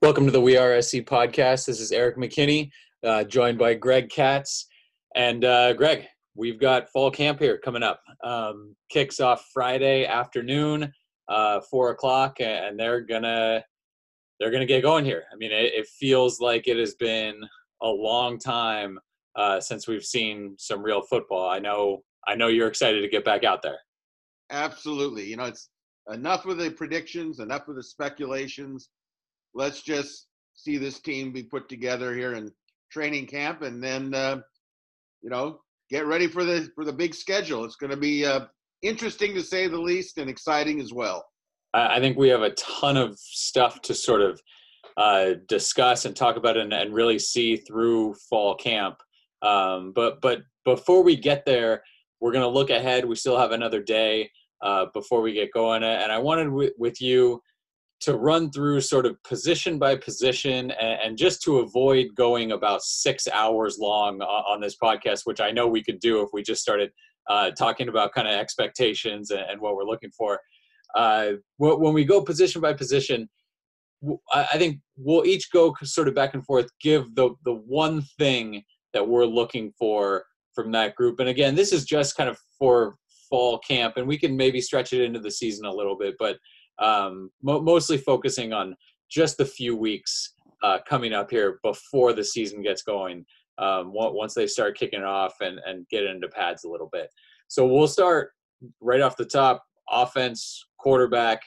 Welcome to the We Are SC podcast. This is Erik McKinney, uh, joined by Greg Katz. And uh, Greg, we've got fall camp here coming up. Um, kicks off Friday afternoon, uh, four o'clock, and they're gonna they're gonna get going here. I mean, it, it feels like it has been a long time uh, since we've seen some real football. I know I know you're excited to get back out there. Absolutely. You know, it's enough with the predictions, enough with the speculations let's just see this team be put together here in training camp, and then uh, you know get ready for the for the big schedule. It's going to be uh, interesting to say the least, and exciting as well. I think we have a ton of stuff to sort of uh, discuss and talk about, and, and, really see through fall camp. Um, but but before we get there, we're going to look ahead. We still have another day uh, before we get going, and I wanted w- with you to run through sort of position by position and, and, just to avoid going about six hours long on this podcast, which I know we could do if we just started uh, talking about kind of expectations and, and, what we're looking for. Uh, when we go position by position, I think we'll each go sort of back and forth, give the, the one thing that we're looking for from that group. And again, this is just kind of for fall camp, and we can maybe stretch it into the season a little bit, but um, mo- mostly focusing on just the few weeks uh, coming up here before the season gets going. Um, once they start kicking off and, and get into pads a little bit. So we'll start right off the top offense, quarterback,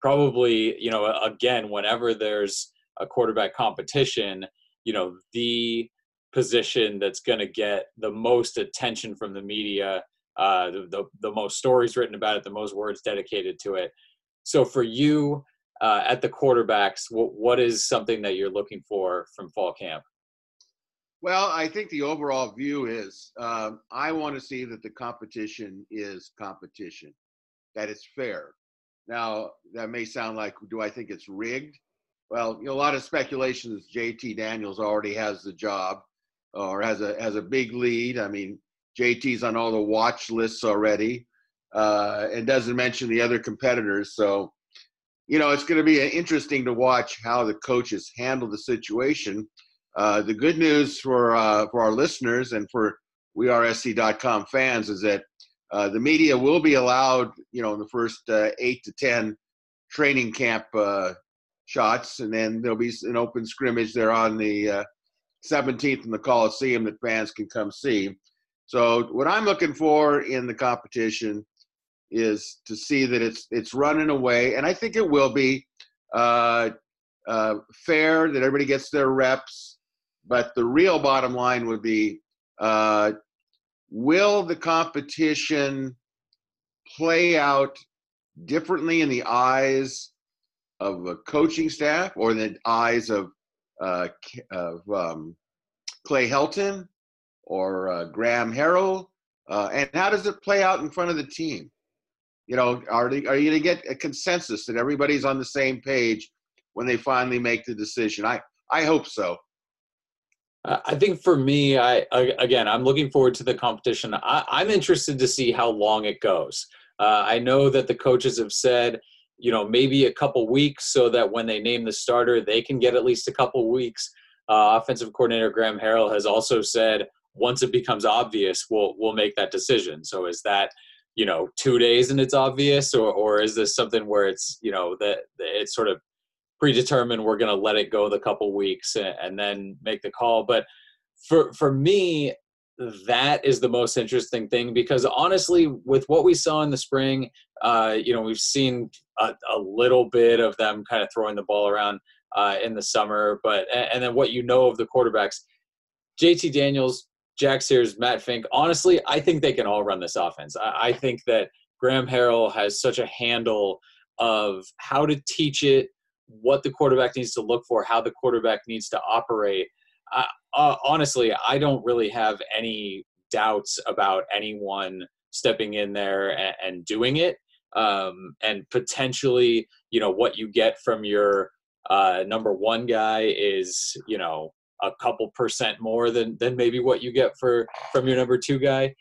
probably, you know, again, whenever there's a quarterback competition, you know, the position that's going to get the most attention from the media, uh, the, the, the most stories written about it, the most words dedicated to it. So for you uh, at the quarterbacks, what, what is something that you're looking for from fall camp? Well, I think the overall view is um, I want to see that the competition is competition, that it's fair. Now, that may sound like, do I think it's rigged? Well, you know, a lot of speculation is JT Daniels already has the job or has a has a big lead. I mean, JT's on all the watch lists already uh, and doesn't mention the other competitors. So, you know, it's going to be interesting to watch how the coaches handle the situation. Uh, the good news for uh, for our listeners and for wearesc.com fans is that uh, the media will be allowed, you know, in the first uh, eight to ten training camp uh, shots, and then there'll be an open scrimmage there on the 17th in the Coliseum that fans can come see. So, what I'm looking for in the competition is to see that it's it's running away, and I think it will be uh, uh, fair that everybody gets their reps. But the real bottom line would be: uh, Will the competition play out differently in the eyes of a coaching staff or in the eyes of uh, of um, Clay Helton or uh, Graham Harrell? Uh, and how does it play out in front of the team? You know, are they, are you going to get a consensus that everybody's on the same page when they finally make the decision? I I hope so. I think for me, I again, I'm looking forward to the competition. I, am interested to see how long it goes. Uh, I know that the coaches have said, you know, maybe a couple weeks, so that when they name the starter, they can get at least a couple weeks. Uh, offensive coordinator Graham Harrell has also said, once it becomes obvious, we'll we'll make that decision. So is that you know two days and it's obvious or or is this something where it's you know that it's sort of predetermined we're going to let it go the couple weeks and, and then make the call. But for for me that is the most interesting thing because honestly with what we saw in the spring uh, you know we've seen a, a, little bit of them kind of throwing the ball around uh, in the summer but and then what you know of the quarterbacks jt daniels Jack Sears, Matt Fink. Honestly, I think they can all run this offense. I, I think that Graham Harrell has such a handle of how to teach it, what the quarterback needs to look for, how the quarterback needs to operate. Uh, uh, honestly, I don't really have any doubts about anyone stepping in there and, and doing it. Um, and potentially, you know, what you get from your uh, number one guy is, you know, a couple percent more than than maybe what you get for from your number two guy.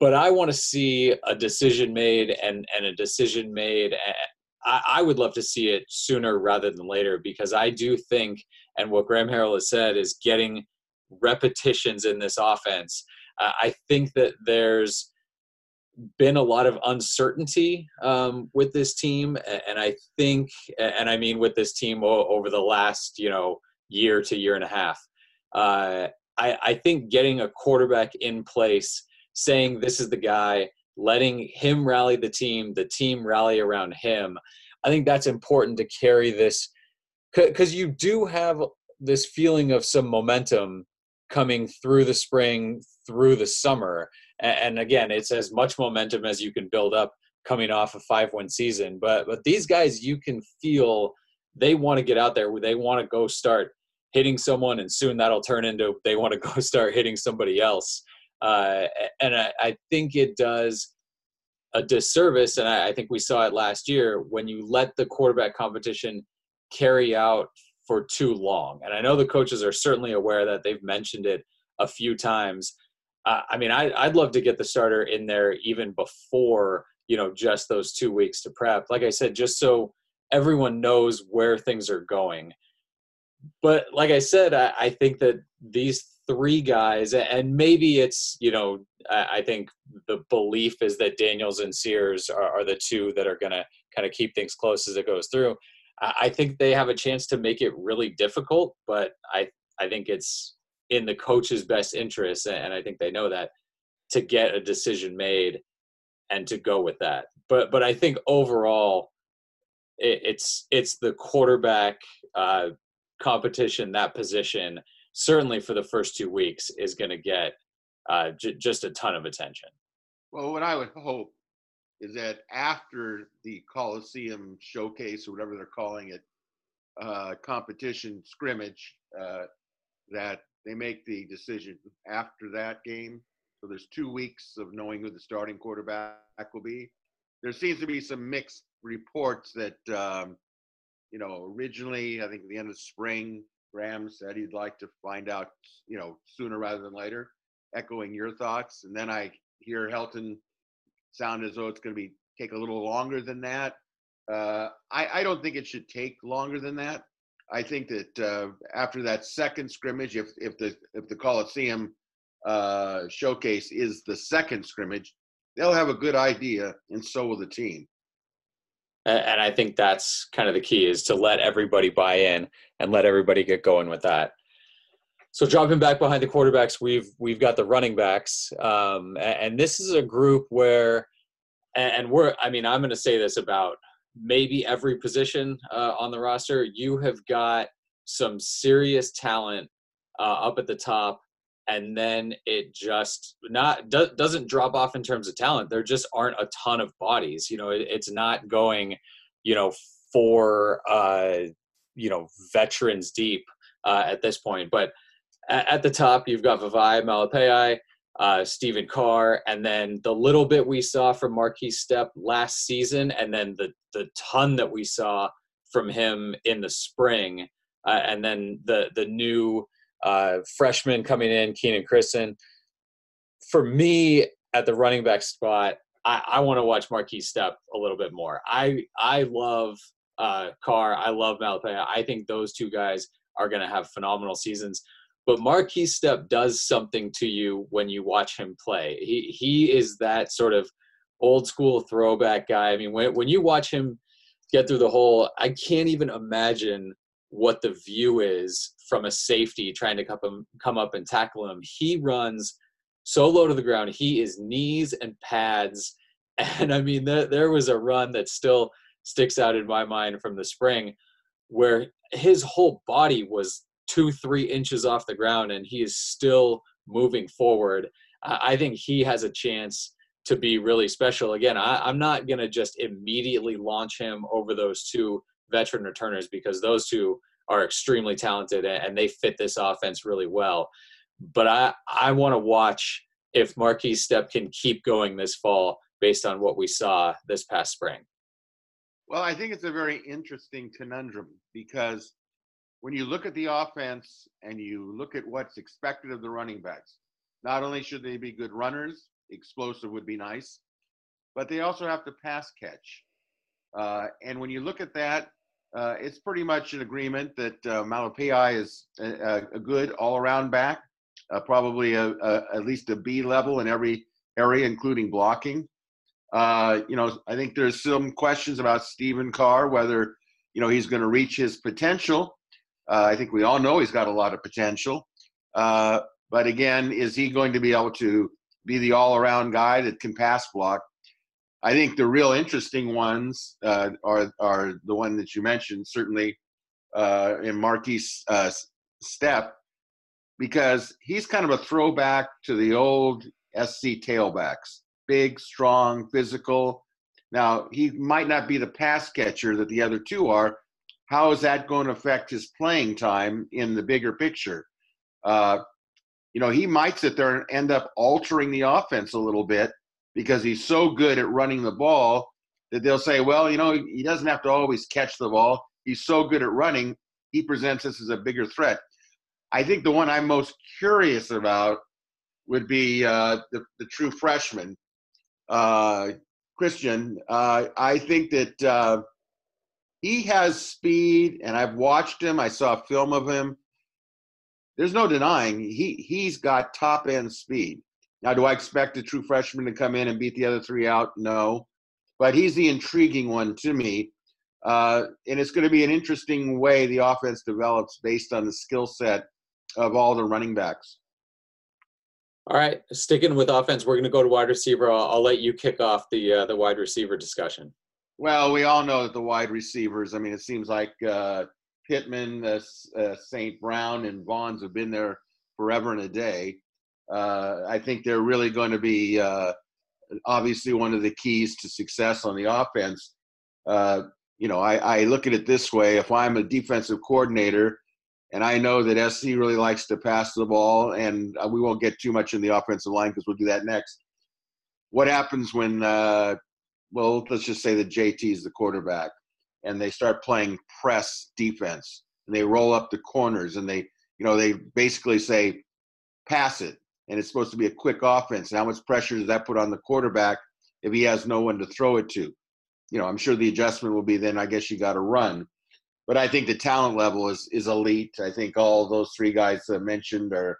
But I want to see a decision made and and a decision made I, I, would love to see it sooner rather than later because I do think, and what Graham Harrell has said is getting repetitions in this offense. Uh, I think that there's been a lot of uncertainty um, with this team, and I think, and I mean with this team over the last you know year to year and a half. Uh, I, I think getting a quarterback in place, saying this is the guy, letting him rally the team, the team rally around him. I think that's important to carry this because you do have this feeling of some momentum coming through the spring, through the summer. And again, it's as much momentum as you can build up coming off a five win season. But but these guys you can feel they want to get out there, they want to go start hitting someone, and soon that'll turn into they want to go start hitting somebody else. Uh, and I, I, think it does a disservice, and I, I think we saw it last year when you let the quarterback competition carry out for too long. And I know the coaches are certainly aware that they've mentioned it a few times. Uh, I mean, I, I'd love to get the starter in there even before you know just those two weeks to prep. Like I said, just so everyone knows where things are going but like I said, I, I, think that these three guys, and maybe it's you know, I, I think the belief is that Daniels and Sears are, are the two that are going to kind of keep things close as it goes through. I, I think they have a chance to make it really difficult, but I I think it's in the coach's best interest, and I think they know that to get a decision made and to go with that. But but I think overall, it, it's it's the quarterback uh, competition, that position, certainly for the first two weeks, is going to get uh, j- just a ton of attention. Well, what I would hope is that after the Coliseum showcase or whatever they're calling it, uh, competition scrimmage, uh, that they make the decision after that game. So there's two weeks of knowing who the starting quarterback will be. There seems to be some mixed reports that um, you know, originally, I think at the end of spring, Graham said he'd like to find out, you know, sooner rather than later, echoing your thoughts. And then I hear Helton sound as though it's going to be take a little longer than that. Uh, I, I don't think it should take longer than that. I think that uh, after that second scrimmage, if if the if the Coliseum uh, showcase is the second scrimmage, they'll have a good idea, and so will the team and i think that's kind of the key is to let everybody buy in and let everybody get going with that. So dropping back behind the quarterbacks we've we've got the running backs um, and this is a group where and we're i mean i'm going to say this about maybe every position uh, on the roster. You have got some serious talent uh, up at the top and then it just not do, doesn't drop off in terms of talent. There just aren't a ton of bodies you know it, it's not going you know for uh you know veterans deep uh, at this point. But at, at the top you've got Vavae Malepeai, uh, Stephen Carr, and then the little bit we saw from Markese Stepp last season, and then the the ton that we saw from him in the spring, uh, and then the the new uh, freshman coming in, Kenan Christon. For me, at the running back spot, I, I want to watch Markese Stepp a little bit more. I I love uh, Carr. I love Malepeai. I think those two guys are going to have phenomenal seasons. But Markese Stepp does something to you when you watch him play. He he is that sort of old school throwback guy. I mean, when when you watch him get through the hole, I can't even imagine what the view is from a safety trying to come, come up and tackle him. He runs so low to the ground. He is knees and pads. And I mean, there, there was a run that still sticks out in my mind from the spring where his whole body was two, three inches off the ground and he is still moving forward. I think he has a chance to be really special. Again, I, am not going to just immediately launch him over those two veteran returners because those two are extremely talented and they fit this offense really well. But I, I want to watch if Markese Stepp can keep going this fall based on what we saw this past spring. Well, I think it's a very interesting conundrum because when you look at the offense and you look at what's expected of the running backs, not only should they be good runners, explosive would be nice, but they also have to pass catch. Uh, and when you look at that, uh, it's pretty much an agreement that uh, Malepeai is a, a, good all-around back, uh, probably a, a, at least a B level in every area, including blocking. Uh, you know, I think there's some questions about Stephen Carr, whether you know he's going to reach his potential. Uh, I think we all know he's got a lot of potential, uh, but again, is he going to be able to be the all-around guy that can pass block? I think the real interesting ones uh, are are the one that you mentioned, certainly uh, in Markese uh, Stepp, because he's kind of a throwback to the old SC tailbacks, big, strong, physical. Now he might not be the pass catcher that the other two are. How is that going to affect his playing time in the bigger picture? Uh, you know, he might sit there and end up altering the offense a little bit because he's so good at running the ball that they'll say, well, you know, he doesn't have to always catch the ball. He's so good at running, he presents us as a bigger threat. I think the one I'm most curious about would be uh, the, the true freshman, uh, Christon. Uh, I think that uh, he has speed, and I've watched him. I saw a film of him. There's no denying he he's got top end speed. Now, do I expect a true freshman to come in and beat the other three out? No. But he's the intriguing one to me. Uh, and it's going to be an interesting way the offense develops based on the skill set of all the running backs. All right, sticking with offense, we're going to go to wide receiver. I'll, I'll let you kick off the uh, the wide receiver discussion. Well, we all know that the wide receivers. I mean, it seems like uh, Pittman, uh, uh St. Brown, and Vaughns have been there forever and a day. Uh, I think they're really going to be uh, obviously one of the keys to success on the offense. Uh, you know, I, I, look at it this way: if I'm a defensive coordinator, and I know that SC really likes to pass the ball, and uh, we won't get too much in the offensive line because we'll do that next. What happens when, uh, well, let's just say that JT is the quarterback, and they start playing press defense, and they roll up the corners, and they, you know, they basically say, pass it and it's supposed to be a quick offense. And how much pressure does that put on the quarterback if he has no one to throw it to? You know, I'm sure the adjustment will be then I guess you got to run. But I think the talent level is is elite. I think all those three guys that I mentioned are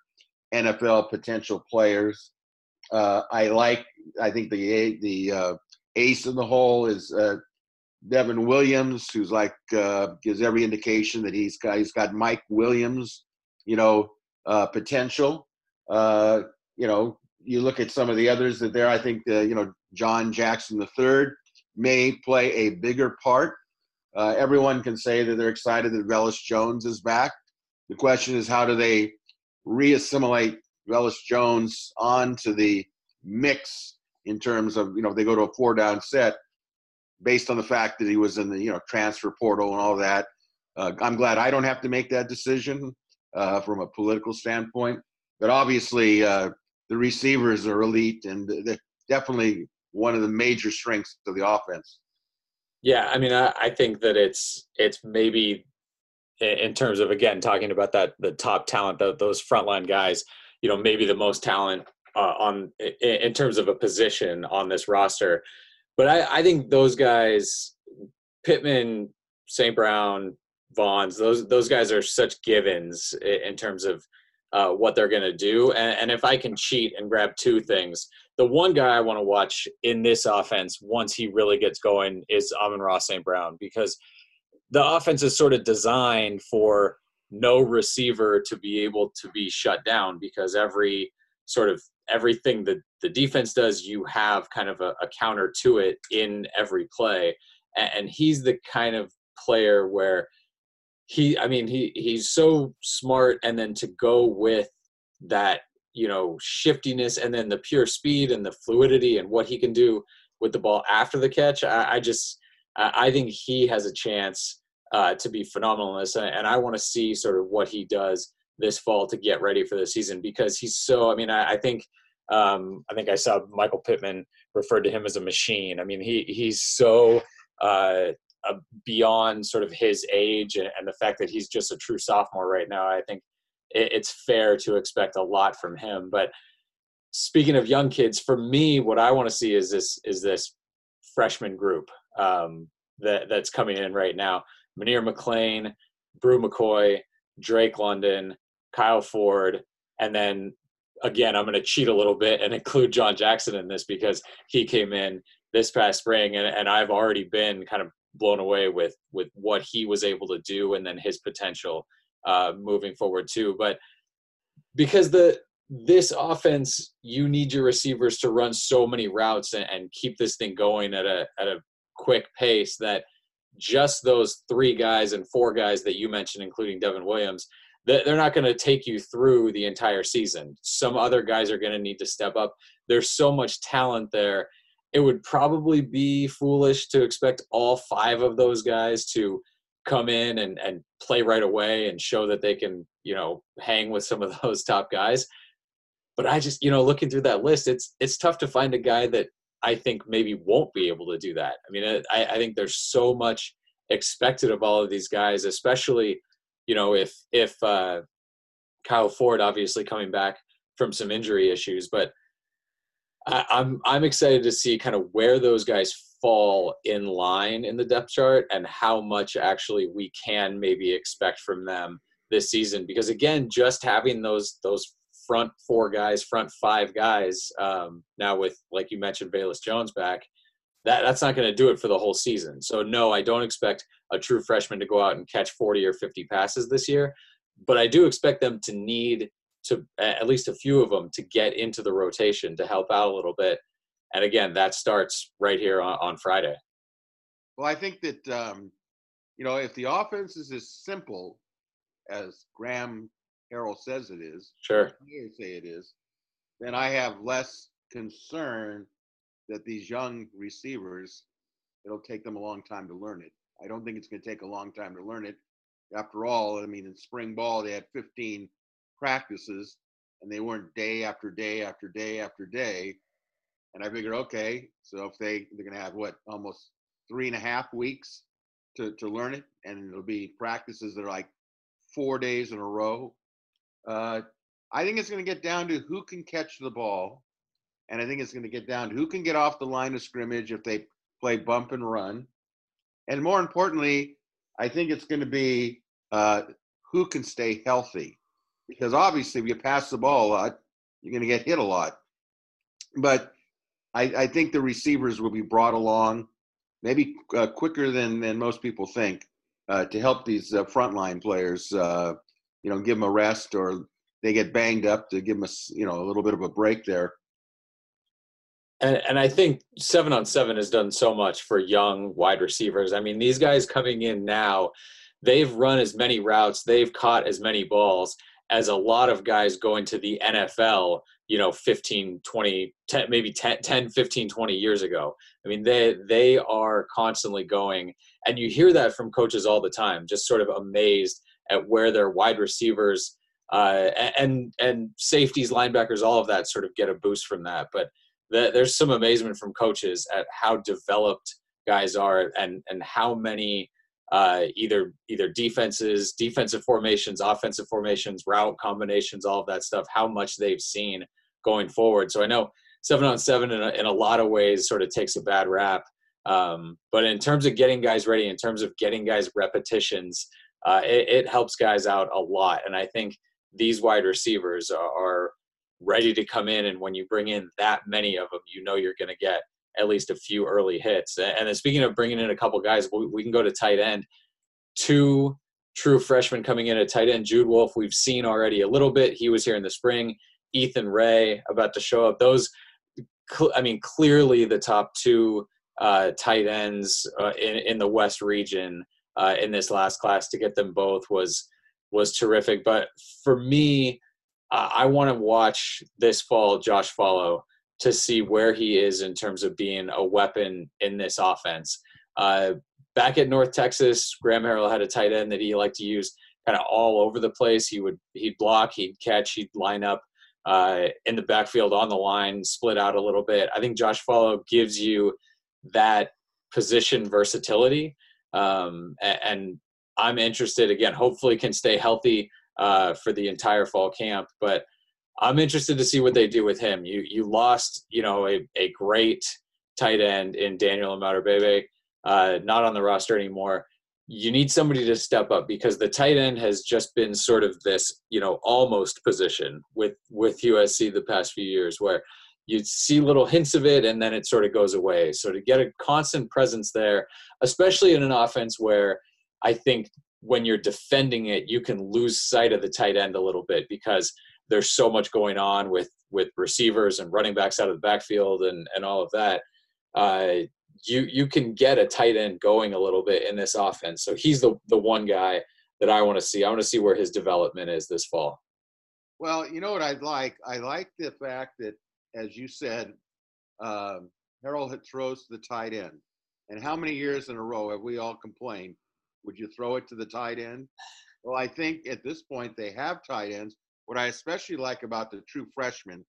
NFL potential players. Uh, I like. I think the the uh, ace in the hole is uh, Devon Williams, who's like uh, gives every indication that he's got he's got Mike Williams, you know, uh, potential. Uh, you know, you look at some of the others that there. I think the, you know John Jackson III may play a bigger part. Uh, everyone can say that they're excited that Velus Jones is back. The question is, how do they reassimilate Velus Jones onto the mix in terms of you know if they go to a four down set based on the fact that he was in the you know transfer portal and all that. Uh, I'm glad I don't have to make that decision uh, from a political standpoint but obviously uh, the receivers are elite and definitely one of the major strengths of the offense. Yeah, I mean, I, I think that it's it's maybe in terms of again talking about that the top talent, the, those frontline guys, you know, maybe the most talent uh, on in terms of a position on this roster. But I, I think those guys, Pittman, St. Brown, Vaughns, those those guys are such givens in terms of uh, what they're going to do. And, and, if I can cheat and grab two things, the one guy I want to watch in this offense once he really gets going is Amon-Ra St. Brown because the offense is sort of designed for no receiver to be able to be shut down because every sort of everything that the defense does, you have kind of a, a counter to it in every play. And, and he's the kind of player where he i mean he he's so smart and then to go with that you know shiftiness and then the pure speed and the fluidity and what he can do with the ball after the catch i, I just i think he has a chance uh, to be phenomenal in this and i want to see sort of what he does this fall to get ready for the season because he's so i mean i, I think um, i think i saw michael pittman referred to him as a machine. I mean he he's so uh, uh, beyond sort of his age and, and, the fact that he's just a true sophomore right now, I think it, it's fair to expect a lot from him. But speaking of young kids, for me, what I want to see is this is this freshman group. Um, that that's coming in right now. Munir McClain, Bru McCoy, Drake London, Kyle Ford, and then again, I'm going to cheat a little bit and include John Jackson in this because he came in this past spring, and, and I've already been kind of blown away with with what he was able to do and then his potential uh, moving forward too. But because the this offense, you need your receivers to run so many routes and, and keep this thing going at a at a quick pace that just those three guys and four guys that you mentioned, including Devon Williams, they're not going to take you through the entire season. Some other guys are going to need to step up. There's so much talent there. It would probably be foolish to expect all five of those guys to come in and, and play right away and show that they can, you know, hang with some of those top guys. But I just, you know, looking through that list, it's it's tough to find a guy that I think maybe won't be able to do that. I mean, I, I think there's so much expected of all of these guys, especially, you know, if if uh, Kyle Ford obviously coming back from some injury issues, but I, I'm I'm excited to see kind of where those guys fall in line in the depth chart and how much actually we can maybe expect from them this season. Because again, just having those those front four guys, front five guys. Um, now with like you mentioned, Velus Jones back, that that's not going to do it for the whole season. So no, I don't expect a true freshman to go out and catch 40 or 50 passes this year, but I do expect them to need to at least a few of them to get into the rotation to help out a little bit. And again, that starts right here on, on Friday. Well, I think that um, you know if the offense is as simple as Graham Harrell says it is, sure, say it is, then I have less concern that these young receivers, it'll take them a long time to learn it. I don't think it's going to take a long time to learn it. After all, I mean, in spring ball, they had 15 practices and they weren't day after day after day after day. And I figured, okay, so if they, they're to have what, almost three and a half weeks to, to learn it, and it'll be practices that are like four days in a row. Uh, I think it's to get down to who can catch the ball, and I think it's to get down to who can get off the line of scrimmage if they play bump and run, and more importantly, I think it's to be uh, who can stay healthy, because obviously if you pass the ball a lot, you're going to get hit a lot. But I, I think the receivers will be brought along, maybe uh, quicker than than most people think, uh, to help these uh, frontline players uh, you know, give them a rest or they get banged up to give them a, you know, a little bit of a break there. And, and I think seven on seven has done so much for young wide receivers. I mean, these guys coming in now, they've run as many routes, they've caught as many balls as a lot of guys going to the NFL, you know, 15, 20, 10, maybe 10, 10, 15, 20 years ago. I mean, they, they are constantly going, and you hear that from coaches all the time, just sort of amazed at where their wide receivers uh, and and safeties, linebackers, all of that sort of get a boost from that. But the, there's some amazement from coaches at how developed guys are and and how many uh, either either defenses, defensive formations, offensive formations, route combinations, all of that stuff. How much they've seen going forward. So I know seven on seven in a, in a lot of ways sort of takes a bad rap. Um, but in terms of getting guys ready, in terms of getting guys repetitions, uh, it, it, helps guys out a lot. And I think these wide receivers are, are ready to come in. And when you bring in that many of them, you know you're going to get at least a few early hits. And then speaking of bringing in a couple guys, we, we can go to tight end. Two true freshmen coming in at tight end. Jude Wolfe, we've seen already a little bit. He was here in the spring. Ethan Rae about to show up. Those, I mean, clearly the top two uh, tight ends uh, in, in the West region uh, in this last class to get them both was was terrific. But for me, I want to watch this fall Josh Falo to see where he is in terms of being a weapon in this offense. Uh, back at North Texas, Graham Harrell had a tight end that he liked to use kind of all over the place. He would he'd block, he'd catch, he'd line up uh, in the backfield on the line, split out a little bit. I think Josh Falo gives you that position versatility um, and I'm interested again. Hopefully, can stay healthy uh, for the entire fall camp. But I'm interested to see what they do with him. You you lost you know a, a great tight end in Daniel Imatorbhebhe. uh, not on the roster anymore. You need somebody to step up because the tight end has just been sort of this, you know, almost position with with USC the past few years, where you see little hints of it and then it sort of goes away. So to get a constant presence there, especially in an offense where I think when you're defending it, you can lose sight of the tight end a little bit because there's so much going on with with receivers and running backs out of the backfield and and all of that. Uh, you you can get a tight end going a little bit in this offense. So he's the the one guy that I want to see. I want to see where his development is this fall. Well, you know what I'd like? I like the fact that, as you said, um, Harrell throws to the tight end. And how many years in a row have we all complained? Would you throw it to the tight end? Well, I think at this point they have tight ends. What I especially like about the true freshmen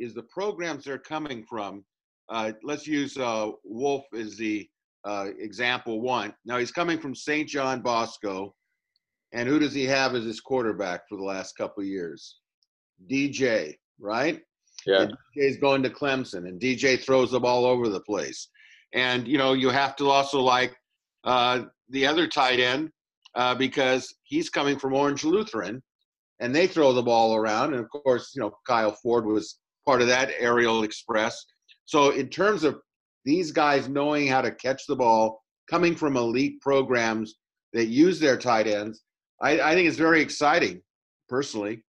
is the programs they're coming from uh, let's use uh, Wolfe as the uh, example one. Now he's coming from St. John Bosco, and who does he have as his quarterback for the last couple years? DJ, right? Yeah. And DJ's going to Clemson, and DJ throws the ball over the place. And you know you have to also like uh, the other tight end uh, because he's coming from Orange Lutheran, and they throw the ball around. And of course, you know Kyle Ford was part of that aerial express. So in terms of these guys knowing how to catch the ball, coming from elite programs that use their tight ends, I, I think it's very exciting, personally.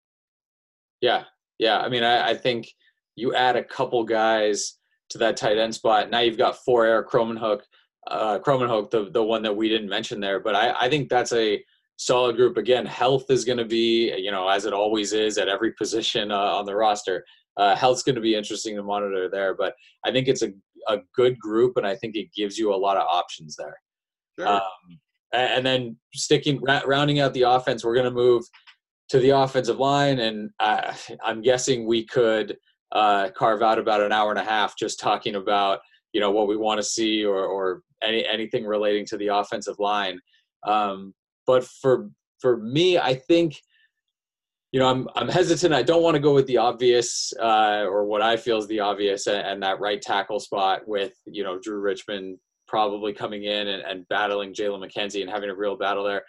Yeah, yeah. I mean, I, I, think you add a couple guys to that tight end spot. Now you've got four Erik Krommenhoek, uh, Krommenhoek, the the one that we didn't mention there. But I, I think that's a solid group. Again, health is going to be, you know, as it always is at every position uh, on the roster uh, health's going to be interesting to monitor there. But I think it's a, a good group, and I think it gives you a lot of options there. Sure. Um, and then sticking rounding out the offense, we're going to move to the offensive line, and uh, I'm guessing we could uh, carve out about an hour and a half just talking about you know what we want to see or, or any anything relating to the offensive line. Um, but for for me, I think you know, I'm I'm hesitant. I don't want to go with the obvious uh, or what I feel is the obvious, and, and, that right tackle spot with you know Drew Richmond probably coming in and, and battling Jalen McKenzie and having a real battle there.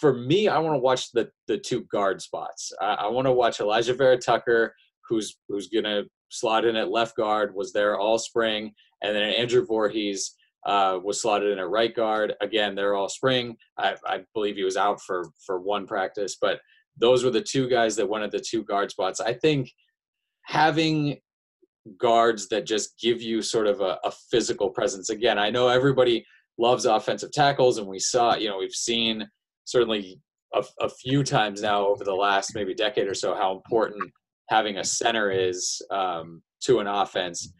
For me, I want to watch the the two guard spots. I, I want to watch Elijah Vera-Tucker, who's who's gonna slot in at left guard, was there all spring, and then Andrew Vorhees uh, was slotted in at right guard. Again, they're all spring. I, I believe he was out for for one practice, but those were the two guys that went at the two guard spots. I think having guards that just give you sort of a, a, physical presence. Again, I know everybody loves offensive tackles, and we saw, you know, we've seen certainly a, a few times now over the last maybe decade or so how important having a center is um, to an offense.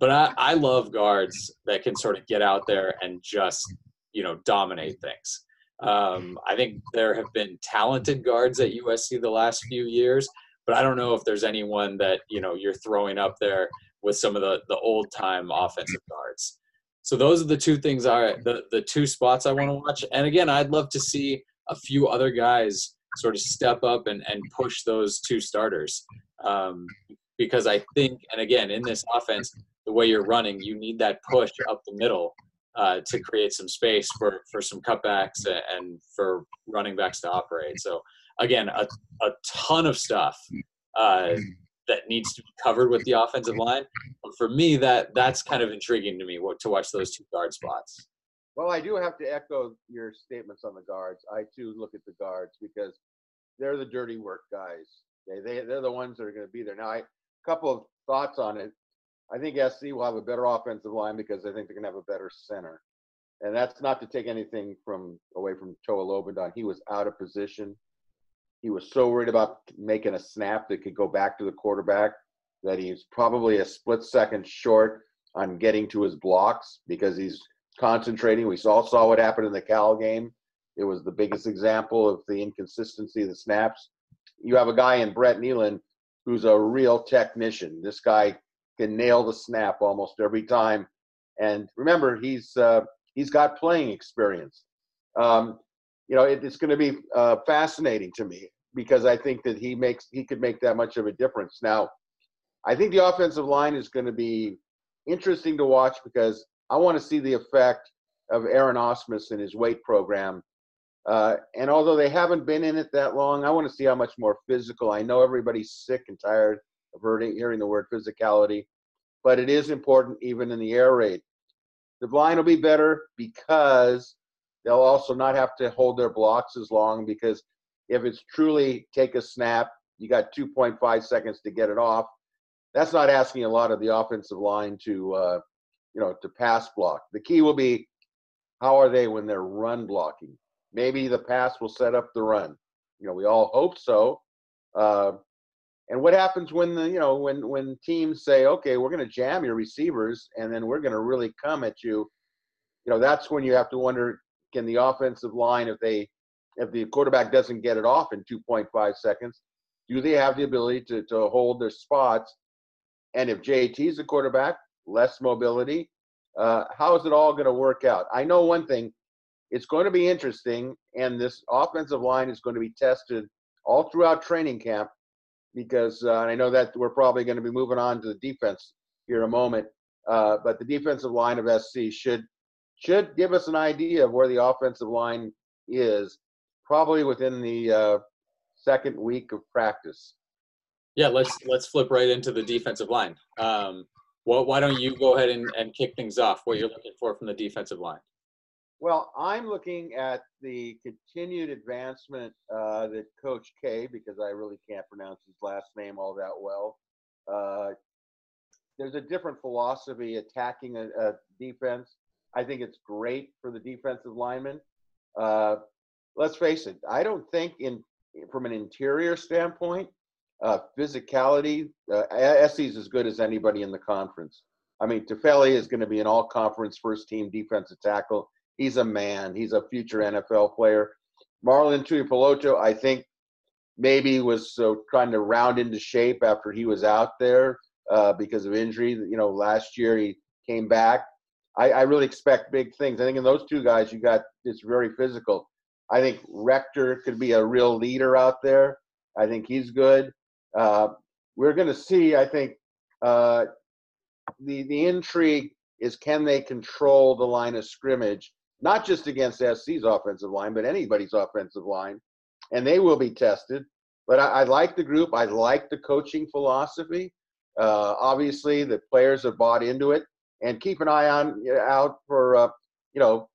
But I, I love guards that can sort of get out there and just, you know, dominate things. Um, I think there have been talented guards at USC the last few years, but I don't know if there's anyone that you know you're throwing up there with some of the the old time offensive guards. So those are the two things are the the two spots I want to watch. And again, I'd love to see a few other guys sort of step up and, and push those two starters. Um, because I think, and again, in this offense, the way you're running, you need that push up the middle uh, to create some space for for some cutbacks and for running backs to operate. So again, a, a ton of stuff uh, that needs to be covered with the offensive line. But for me, that that's kind of intriguing to me to watch those two guard spots. Well, I do have to echo your statements on the guards. I too look at the guards because they're the dirty work guys. They, they they're the ones that are going to be there. Now, I, a couple of thoughts on it. I think SC will have a better offensive line because I think they're going to have a better center. And that's not to take anything from away from Toa Lobendahn. He was out of position. He was so worried about making a snap that could go back to the quarterback that he's probably a split second short on getting to his blocks because he's concentrating. We all saw what happened in the Cal game. It was the biggest example of the inconsistency of the snaps. You have a guy in Brett Neilon who's a real technician. This guy can nail the snap almost every time. And remember, he's uh, he's got playing experience. Um, you know, it, it's going to be uh, fascinating to me because I think that he makes he could make that much of a difference. Now, I think the offensive line is going to be interesting to watch because I want to see the effect of Aaron Ausmus and his weight program. Uh, and although they haven't been in it that long, I want to see how much more physical. I know everybody's sick and tired of hearing, the word physicality, but it is important even in the air raid. The line will be better because they'll also not have to hold their blocks as long because if it's truly take a snap, you got 2.5 seconds to get it off. That's not asking a lot of the offensive line to, uh, you know, to pass block. The key will be how are they when they're run blocking? Maybe the pass will set up the run. You know, we all hope so. Uh, and what happens when the you know when when teams say, okay, we're going to jam your receivers, and then we're going to really come at you? You know, that's when you have to wonder: Can the offensive line, if they if the quarterback doesn't get it off in 2.5 seconds, do they have the ability to to hold their spots? And if JT's the quarterback, less mobility, uh, how is it all going to work out? I know one thing: it's going to be interesting, and this offensive line is going to be tested all throughout training camp because uh, I know that we're probably going to be moving on to the defense here in a moment. Uh, but the defensive line of SC should should give us an idea of where the offensive line is, probably within the uh, second week of practice. Yeah, let's let's flip right into the defensive line. Um, well, why don't you go ahead and, and kick things off? What you're looking for from the defensive line? Well, I'm looking at the continued advancement uh, that Coach K, because I really can't pronounce his last name all that well. Uh, there's a different philosophy attacking a, a, defense. I think it's great for the defensive linemen. Uh, let's face it. I don't think in from an interior standpoint, uh, physicality, uh, SC's as good as anybody in the conference. I mean, Tufele is going to be an all-conference first-team defensive tackle he's a man. He's a future NFL player. Marlon Tuipulotu, I think maybe was uh, trying to round into shape after he was out there uh, because of injury. You know, last year he came back. I, I, really expect big things. I think in those two guys, you got it's very physical. I think Rector could be a real leader out there. I think he's good. Uh, we're going to see. I think uh, the the intrigue is can they control the line of scrimmage not just against SC's offensive line, but anybody's offensive line, and they will be tested. But I, I like the group. I like the coaching philosophy. Uh, obviously, the players have bought into it, and keep an eye on out for uh, you know.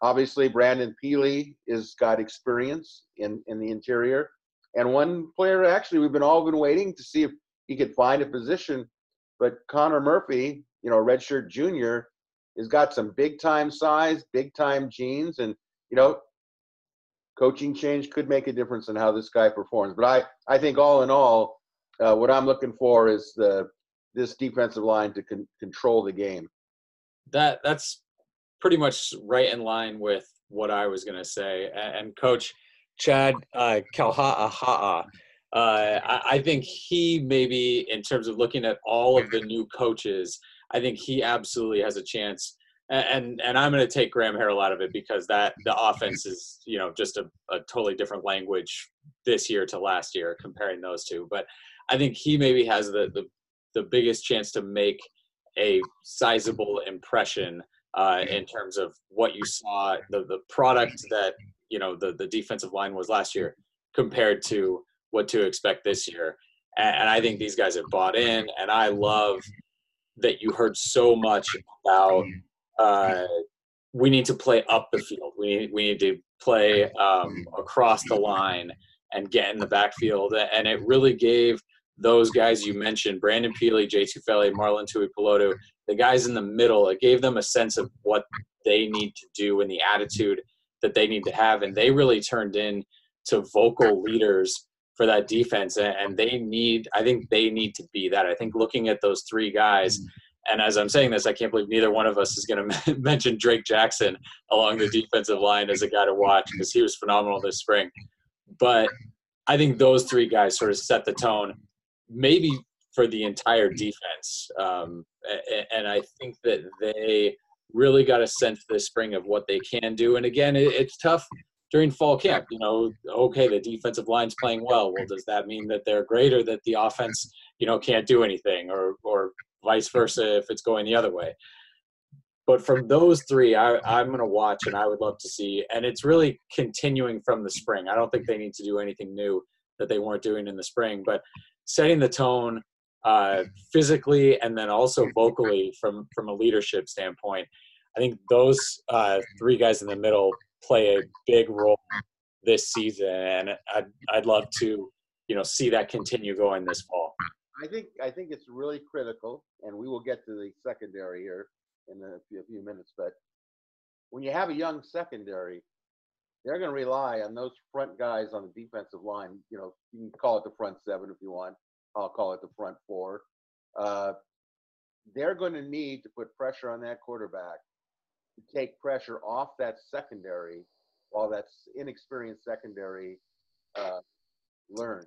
Obviously, Brandon Pili has got experience in in the interior, and one player actually we've been all been waiting to see if he could find a position. But Connor Murphy, you know, redshirt junior, has got some big time size, big time genes, and you know, coaching change could make a difference in how this guy performs. But I, I think all in all, uh, what I'm looking for is the this defensive line to con- control the game. That that's pretty much right in line with what I was going to say. And, and, Coach Chad uh, uh, I, I think he maybe in terms of looking at all of the new coaches I think he absolutely has a chance. And and I'm going to take Graham Harrell out of it because that the offense is you know just a, a totally different language this year to last year comparing those two. But I think he maybe has the the, the biggest chance to make a sizable impression uh, in terms of what you saw the the product that you know the the defensive line was last year compared to what to expect this year. And, and I think these guys have bought in, and I love that you heard so much about uh, we need to play up the field. We, we need to play um, across the line and get in the backfield. And it really gave those guys you mentioned, Brandon Pili, Jay Tufele, Marlon Tuipulotu, the guys in the middle, it gave them a sense of what they need to do and the attitude that they need to have. And they really turned in to vocal leaders for that defense, and they need. I think they need to be that. I think looking at those three guys, and as I'm saying this, I can't believe neither one of us is going to mention Drake Jackson along the defensive line as a guy to watch because he was phenomenal this spring. But I think those three guys sort of set the tone, maybe for the entire defense. Um, and I think that they really got a sense this spring of what they can do. And again, it's tough during fall camp. You know, okay, the defensive line's playing well. Well, does that mean that they're great or that the offense, you know, can't do anything or or vice versa if it's going the other way? but from those three, I, I'm going to watch and I would love to see. And it's really continuing from the spring. I don't think they need to do anything new that they weren't doing in the spring, but setting the tone uh, physically and then also vocally from from a leadership standpoint. I think those uh, three guys in the middle play a big role this season, and I'd I'd love to you know see that continue going this fall. I think I think it's really critical, and we will get to the secondary here in a few, a few minutes. But when you have a young secondary, they're going to rely on those front guys on the defensive line. You know, you can call it the front seven if you want. I'll call it the front four. Uh, they're going to need to put pressure on that quarterback to take pressure off that secondary while that inexperienced secondary uh, learns.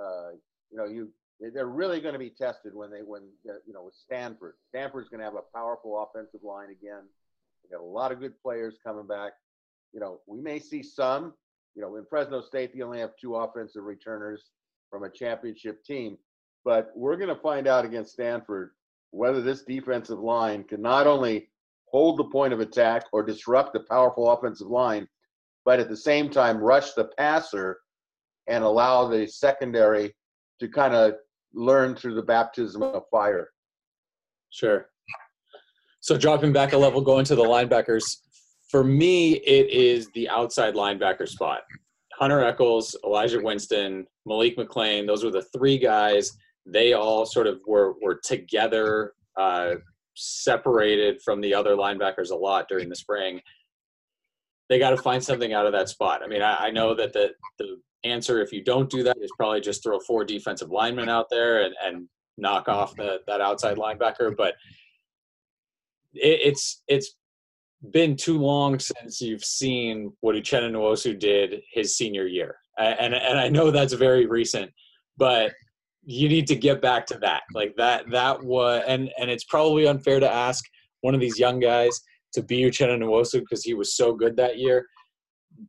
Uh, you know, you they're really going to be tested when they when you know with Stanford. Stanford's going to have a powerful offensive line again. They got a lot of good players coming back. You know, we may see some. You know, in Fresno State, they only have two offensive returners from a championship team. But we're going to find out against Stanford whether this defensive line can not only hold the point of attack or disrupt the powerful offensive line, but at the same time rush the passer and allow the secondary to kind of learn through the baptism of fire. Sure. So dropping back a level, going to the linebackers. For me, it is the outside linebacker spot. Hunter Echols, Elijah Winston, Malik McLean, those were the three guys. They all sort of were, were together, uh, separated from the other linebackers a lot during the spring. They got to find something out of that spot. I mean, I, I know that the, the answer, if you don't do that, is probably just throw four defensive linemen out there and, and knock off the, that outside linebacker. But it, it's it's been too long since you've seen what Uchenna Nwosu did his senior year. And, and I know that's very recent, but you need to get back to that. Like that, that was, and, and it's probably unfair to ask one of these young guys to be Uchenna Nwosu because he was so good that year.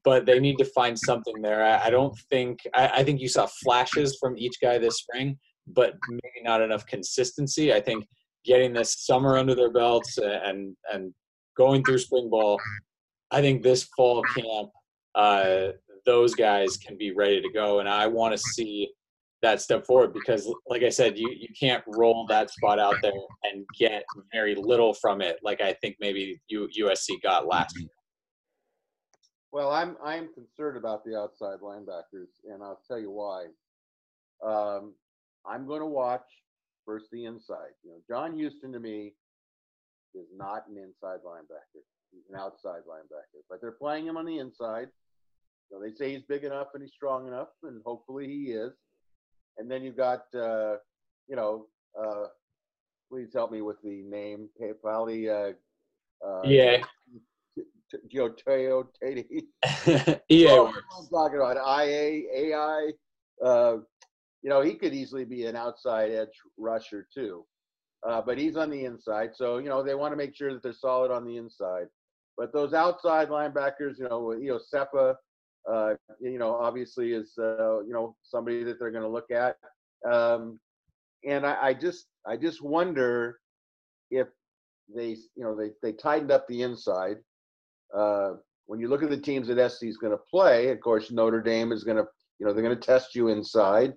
But they need to find something there. I, I don't think, I, I think you saw flashes from each guy this spring, but maybe not enough consistency. I think getting this summer under their belts and, and going through spring ball. I think this fall camp, uh, those guys can be ready to go, and I want to see that step forward because, like I said, you you can't roll that spot out there and get very little from it, like I think maybe U, USC got last year. Well, I'm I'm concerned about the outside linebackers, and I'll tell you why. Um, I'm going to watch first the inside. You know, John Houston to me is not an inside linebacker. He's an outside linebacker. But they're playing him on the inside. So they say he's big enough and he's strong enough, and hopefully he is. And then you've got, uh, you know, uh, please help me with the name, probably. Uh, uh, yeah. Gioteo Tati. yeah. Oh, I'm talking about IA, AI. Uh, you know, he could easily be an outside edge rusher too uh, but he's on the inside. So you know they want to make sure that they're solid on the inside. But those outside linebackers, you know, you know Sepa, uh, you know, obviously is uh, you know somebody that they're going to look at. Um, and I, I just I just wonder if they you know they they tightened up the inside. Uh, when you look at the teams that SC is going to play, of course Notre Dame is going to you know they're going to test you inside.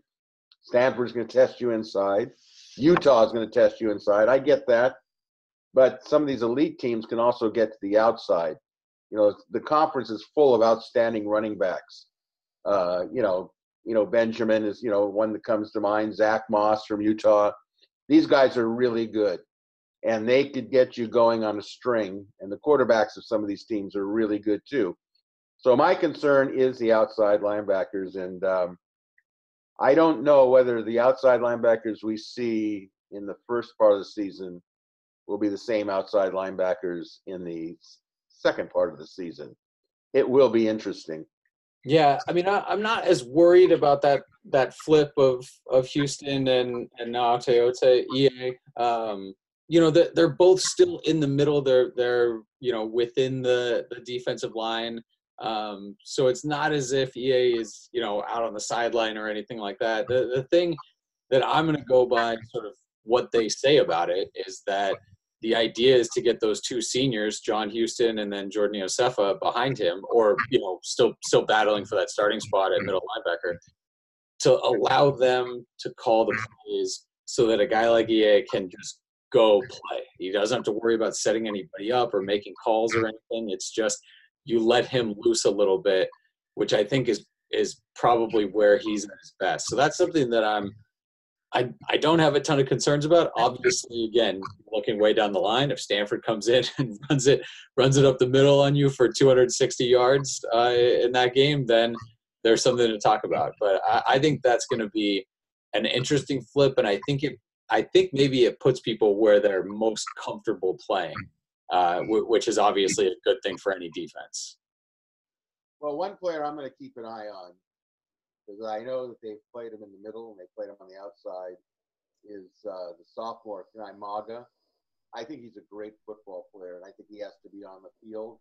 Stanford's going to test you inside. Utah is going to test you inside. I get that. But some of these elite teams can also get to the outside. You know, the conference is full of outstanding running backs. Uh, you know, you know, Benjamin is, you know, one that comes to mind, Zach Moss from Utah. These guys are really good. And they could get you going on a string. And the quarterbacks of some of these teams are really good too. So my concern is the outside linebackers. And um, I don't know whether the outside linebackers we see in the first part of the season will be the same outside linebackers in the second part of the season. It will be interesting. Yeah, I mean, I, am not as worried about that that flip of of Houston and and now Toyota EA. Um, you know, they're, they're both still in the middle. They're they're you know within the the defensive line. Um, so it's not as if EA is, you know, out on the sideline or anything like that. The, the thing that I'm going to go by, sort of what they say about it, is that the idea is to get those two seniors, John Houston and then Jordan Iosefa, behind him, or you know, still still battling for that starting spot at middle linebacker, to allow them to call the plays so that a guy like EA can just go play. He doesn't have to worry about setting anybody up or making calls or anything. It's just you let him loose a little bit, which I think is is probably where he's at his best. So that's something that I'm I, I don't have a ton of concerns about. Obviously, again, looking way down the line, if Stanford comes in and runs it runs it up the middle on you for 260 yards uh, in that game, then there's something to talk about. But I, I think that's going to be an interesting flip, and I think it I think maybe it puts people where they're most comfortable playing, uh, w- which is obviously a good thing for any defense. Well, one player I'm going to keep an eye on because I know that they've played him in the middle and they played him on the outside, is uh, the sophomore Kana'i Mauga. I think he's a great football player, and I think he has to be on the field.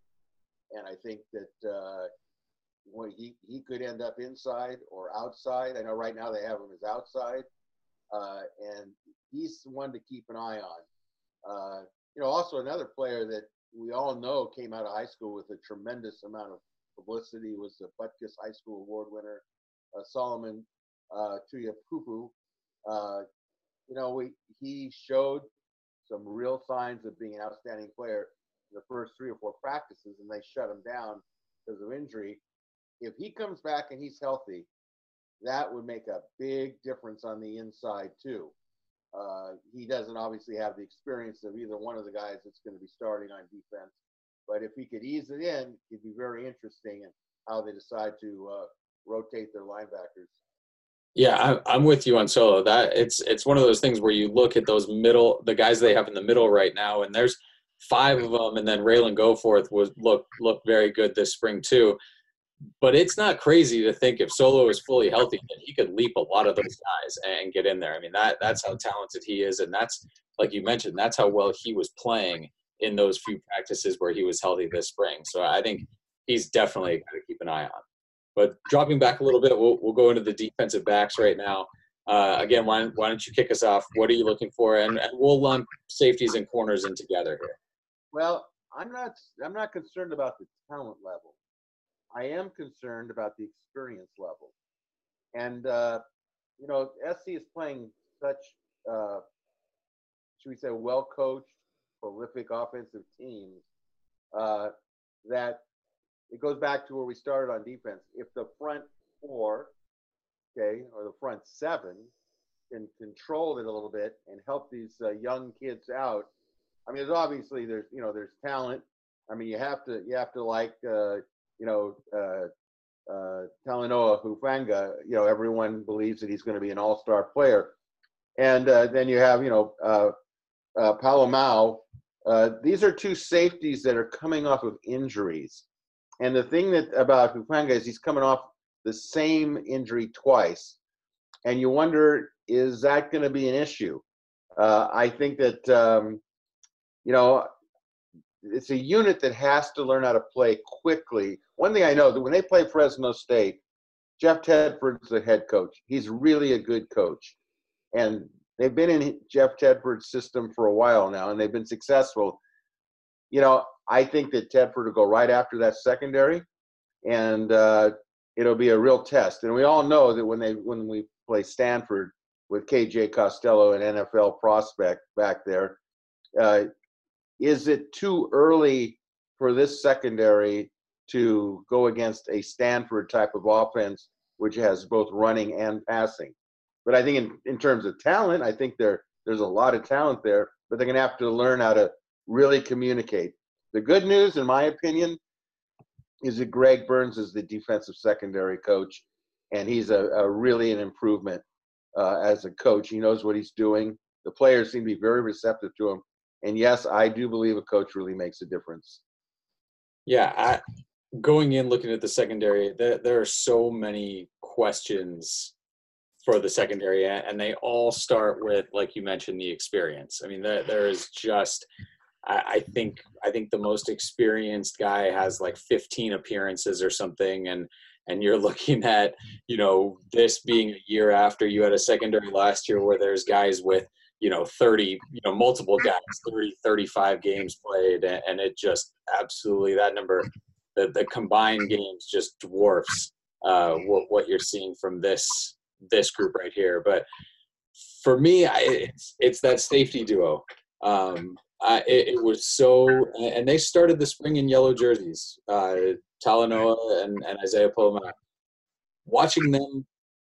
And I think that uh, when he he could end up inside or outside. I know right now they have him as outside, uh, and he's one to keep an eye on. Uh, you know, also another player that we all know came out of high school with a tremendous amount of publicity was the Butkus High School Award winner, Solomon uh. Uh, you know, we, he showed some real signs of being an outstanding player in the first three or four practices, and they shut him down because of injury. If he comes back and he's healthy, that would make a big difference on the inside too. Uh, he doesn't obviously have the experience of either one of the guys that's going to be starting on defense, but if he could ease it in, it'd be very interesting in how they decide to uh, rotate their linebackers. Yeah, I'm with you on Solo. That it's it's one of those things where you look at those middle, the guys they have in the middle right now, and there's five of them, and then Ralen Goforth was look look very good this spring too. But it's not crazy to think if Solo is fully healthy, that he could leap a lot of those guys and get in there. I mean, that that's how talented he is, and that's like you mentioned, that's how well he was playing in those few practices where he was healthy this spring. So I think he's definitely got to keep an eye on. But dropping back a little bit, we'll, we'll go into the defensive backs right now. Uh, again, why, why don't you kick us off? What are you looking for? And, and we'll lump safeties and corners in together here. Well, I'm not I'm not concerned about the talent level. I am concerned about the experience level. And uh, you know, SC is playing such uh, should we say well coached, prolific offensive teams uh, that it goes back to where we started on defense. If the front four, okay, or the front seven can control it a little bit and help these uh, young kids out, I mean, there's obviously there's you know there's talent. I mean, you have to you have to like uh, you know uh, uh, Talanoa Hufanga. You know, everyone believes that he's going to be an all-star player, and uh, then you have you know uh, uh, Polamalu. Uh, these are two safeties that are coming off of injuries. And the thing that about Hufanga is he's coming off the same injury twice, and you wonder is that going to be an issue? Uh, I think that um, you know it's a unit that has to learn how to play quickly. One thing I know that when they play Fresno State, Jeff Tedford's the head coach. He's really a good coach, and they've been in Jeff Tedford's system for a while now, and they've been successful. You know, I think that Tedford will go right after that secondary, and uh, it'll be a real test. And we all know that when they when we play Stanford with KJ Costello, an NFL prospect back there, uh, is it too early for this secondary to go against a Stanford type of offense, which has both running and passing? But I think in, in terms of talent, I think there there's a lot of talent there, but they're going to have to learn how to really communicate. The good news, in my opinion, is that Greg Burns is the defensive secondary coach, and he's a, a really an improvement uh, as a coach. He knows what he's doing. The players seem to be very receptive to him. And yes, I do believe a coach really makes a difference. Yeah, I, going in looking at the secondary, there, there are so many questions for the secondary, and they all start with, like you mentioned, the experience. I mean, there, there is just I, think I think the most experienced guy has like 15 appearances or something, and and you're looking at you know this being a year after you had a secondary last year where there's guys with you know 30 you know multiple guys 30 35 games played and it just absolutely that number the, the combined games just dwarfs uh, what, what you're seeing from this this group right here. But for me I, it's it's that safety duo. Um, I, it, it, was so and they started the spring in yellow jerseys uh, Talanoa and, and Isaiah Pola-Mao watching them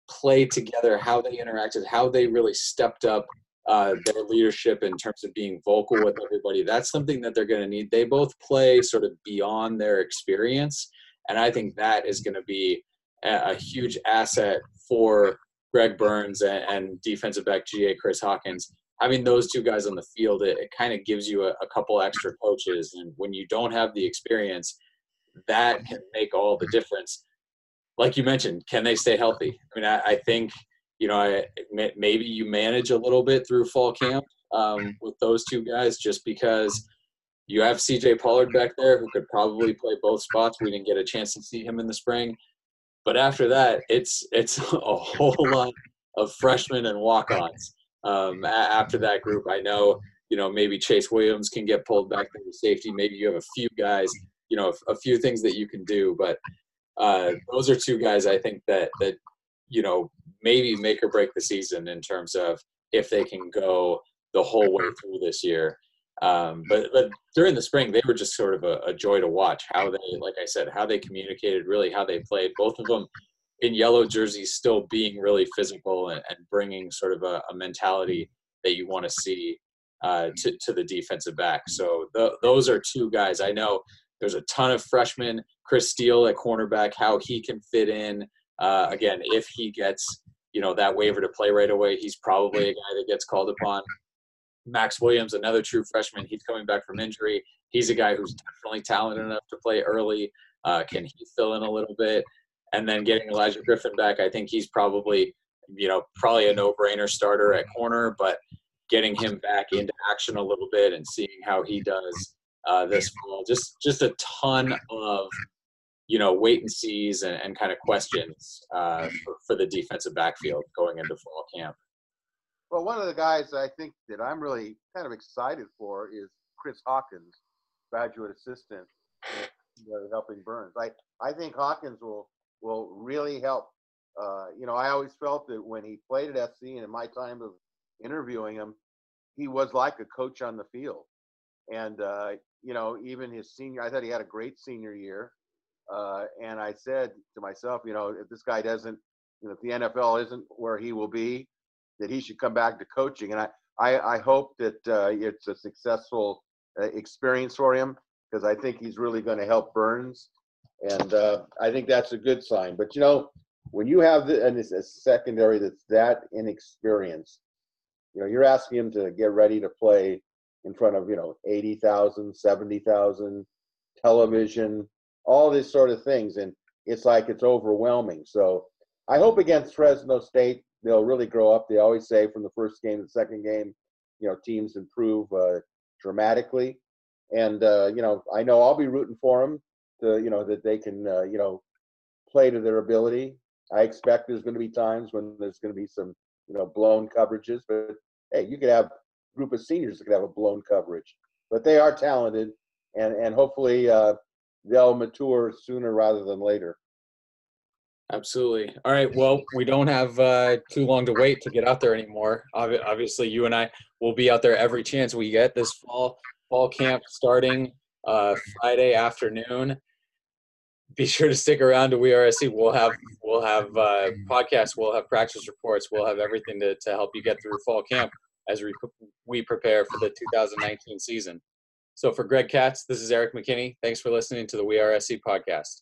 play together how they interacted how they really stepped up uh, their leadership in terms of being vocal with everybody. That's something that they're going to need. They both play sort of beyond their experience, and I think that is going to be a, a, huge asset for Greg Burns and, and, defensive back GA Chris Hawkins. Having those two guys on the field, it, it kind of gives you a, a couple extra coaches, and when you don't have the experience, that can make all the difference. Like you mentioned, can they stay healthy? I mean, I, I think you know, I, maybe you manage a little bit through fall camp um, with those two guys just because you have CJ Pollard back there who could probably play both spots. We didn't get a chance to see him in the spring. But after that, it's it's a whole lot of freshmen and walk-ons. Um, after that group, I know you know maybe Chase Williams can get pulled back to safety. Maybe you have a few guys, you know, a, a few things that you can do. But uh, those are two guys I think that that you know maybe make or break the season in terms of if they can go the whole way through this year. Um, but but during the spring, they were just sort of a, a, joy to watch. How they, like I said, how they communicated, really how they played. Both of them in yellow jerseys, still being really physical and, and bringing sort of a, a, mentality that you want to see uh, to to the defensive back. So the, those are two guys. I know there's a ton of freshmen. Chris Steele at cornerback, how he can fit in. Uh, again, if he gets you know that waiver to play right away, he's probably a guy that gets called upon. Max Williams, another true freshman, he's coming back from injury. He's a guy who's definitely talented enough to play early. Uh, can he fill in a little bit? And then getting Olaijah Griffin back, I think he's probably, you know, probably a no-brainer starter at corner. But getting him back into action a little bit and seeing how he does uh, this fall, just just a ton of you know, wait and sees and, and kind of questions uh, for, for, the defensive backfield going into fall camp. Well, one of the guys I think that I'm really kind of excited for is Chris Hawkins, graduate assistant, helping Burns. I, I think Hawkins will will really help. Uh, you know, I always felt that when he played at SC and in my time of interviewing him, he was like a coach on the field. And uh, you know, even his senior, I thought he had a great senior year. Uh, and I said to myself, you know, if this guy doesn't, you know, if the NFL isn't where he will be, that he should come back to coaching. And I, I, I hope that uh, it's a successful uh, experience for him because I think he's really going to help Burns. And uh, I think that's a good sign. But, you know, when you have the, and it's a secondary that's that inexperienced, you know, you're asking him to get ready to play in front of, you know, 80,000, 70,000 television, all these sort of things, and it's like it's overwhelming. So I hope against Fresno State they'll really grow up. They always say from the first game to the second game, you know, teams improve uh, dramatically, and uh, you know I know I'll be rooting for them you know that they can uh, you know play to their ability. I expect there's going to be times when there's going to be some you know blown coverages, but hey, you could have a group of seniors that could have a blown coverage, but they are talented, and and hopefully uh, they'll mature sooner rather than later. Absolutely. All right. Well, we don't have uh, too long to wait to get out there anymore. Obviously, you and I will be out there every chance we get this fall. Fall camp starting uh, Friday afternoon. Be sure to stick around to We Are SC. We'll have we'll have uh, podcasts. We'll have practice reports. We'll have everything to, to help you get through fall camp as we we prepare for the 2019 season. So for Greg Katz, this is Erik McKinney. Thanks for listening to the We Are SC podcast.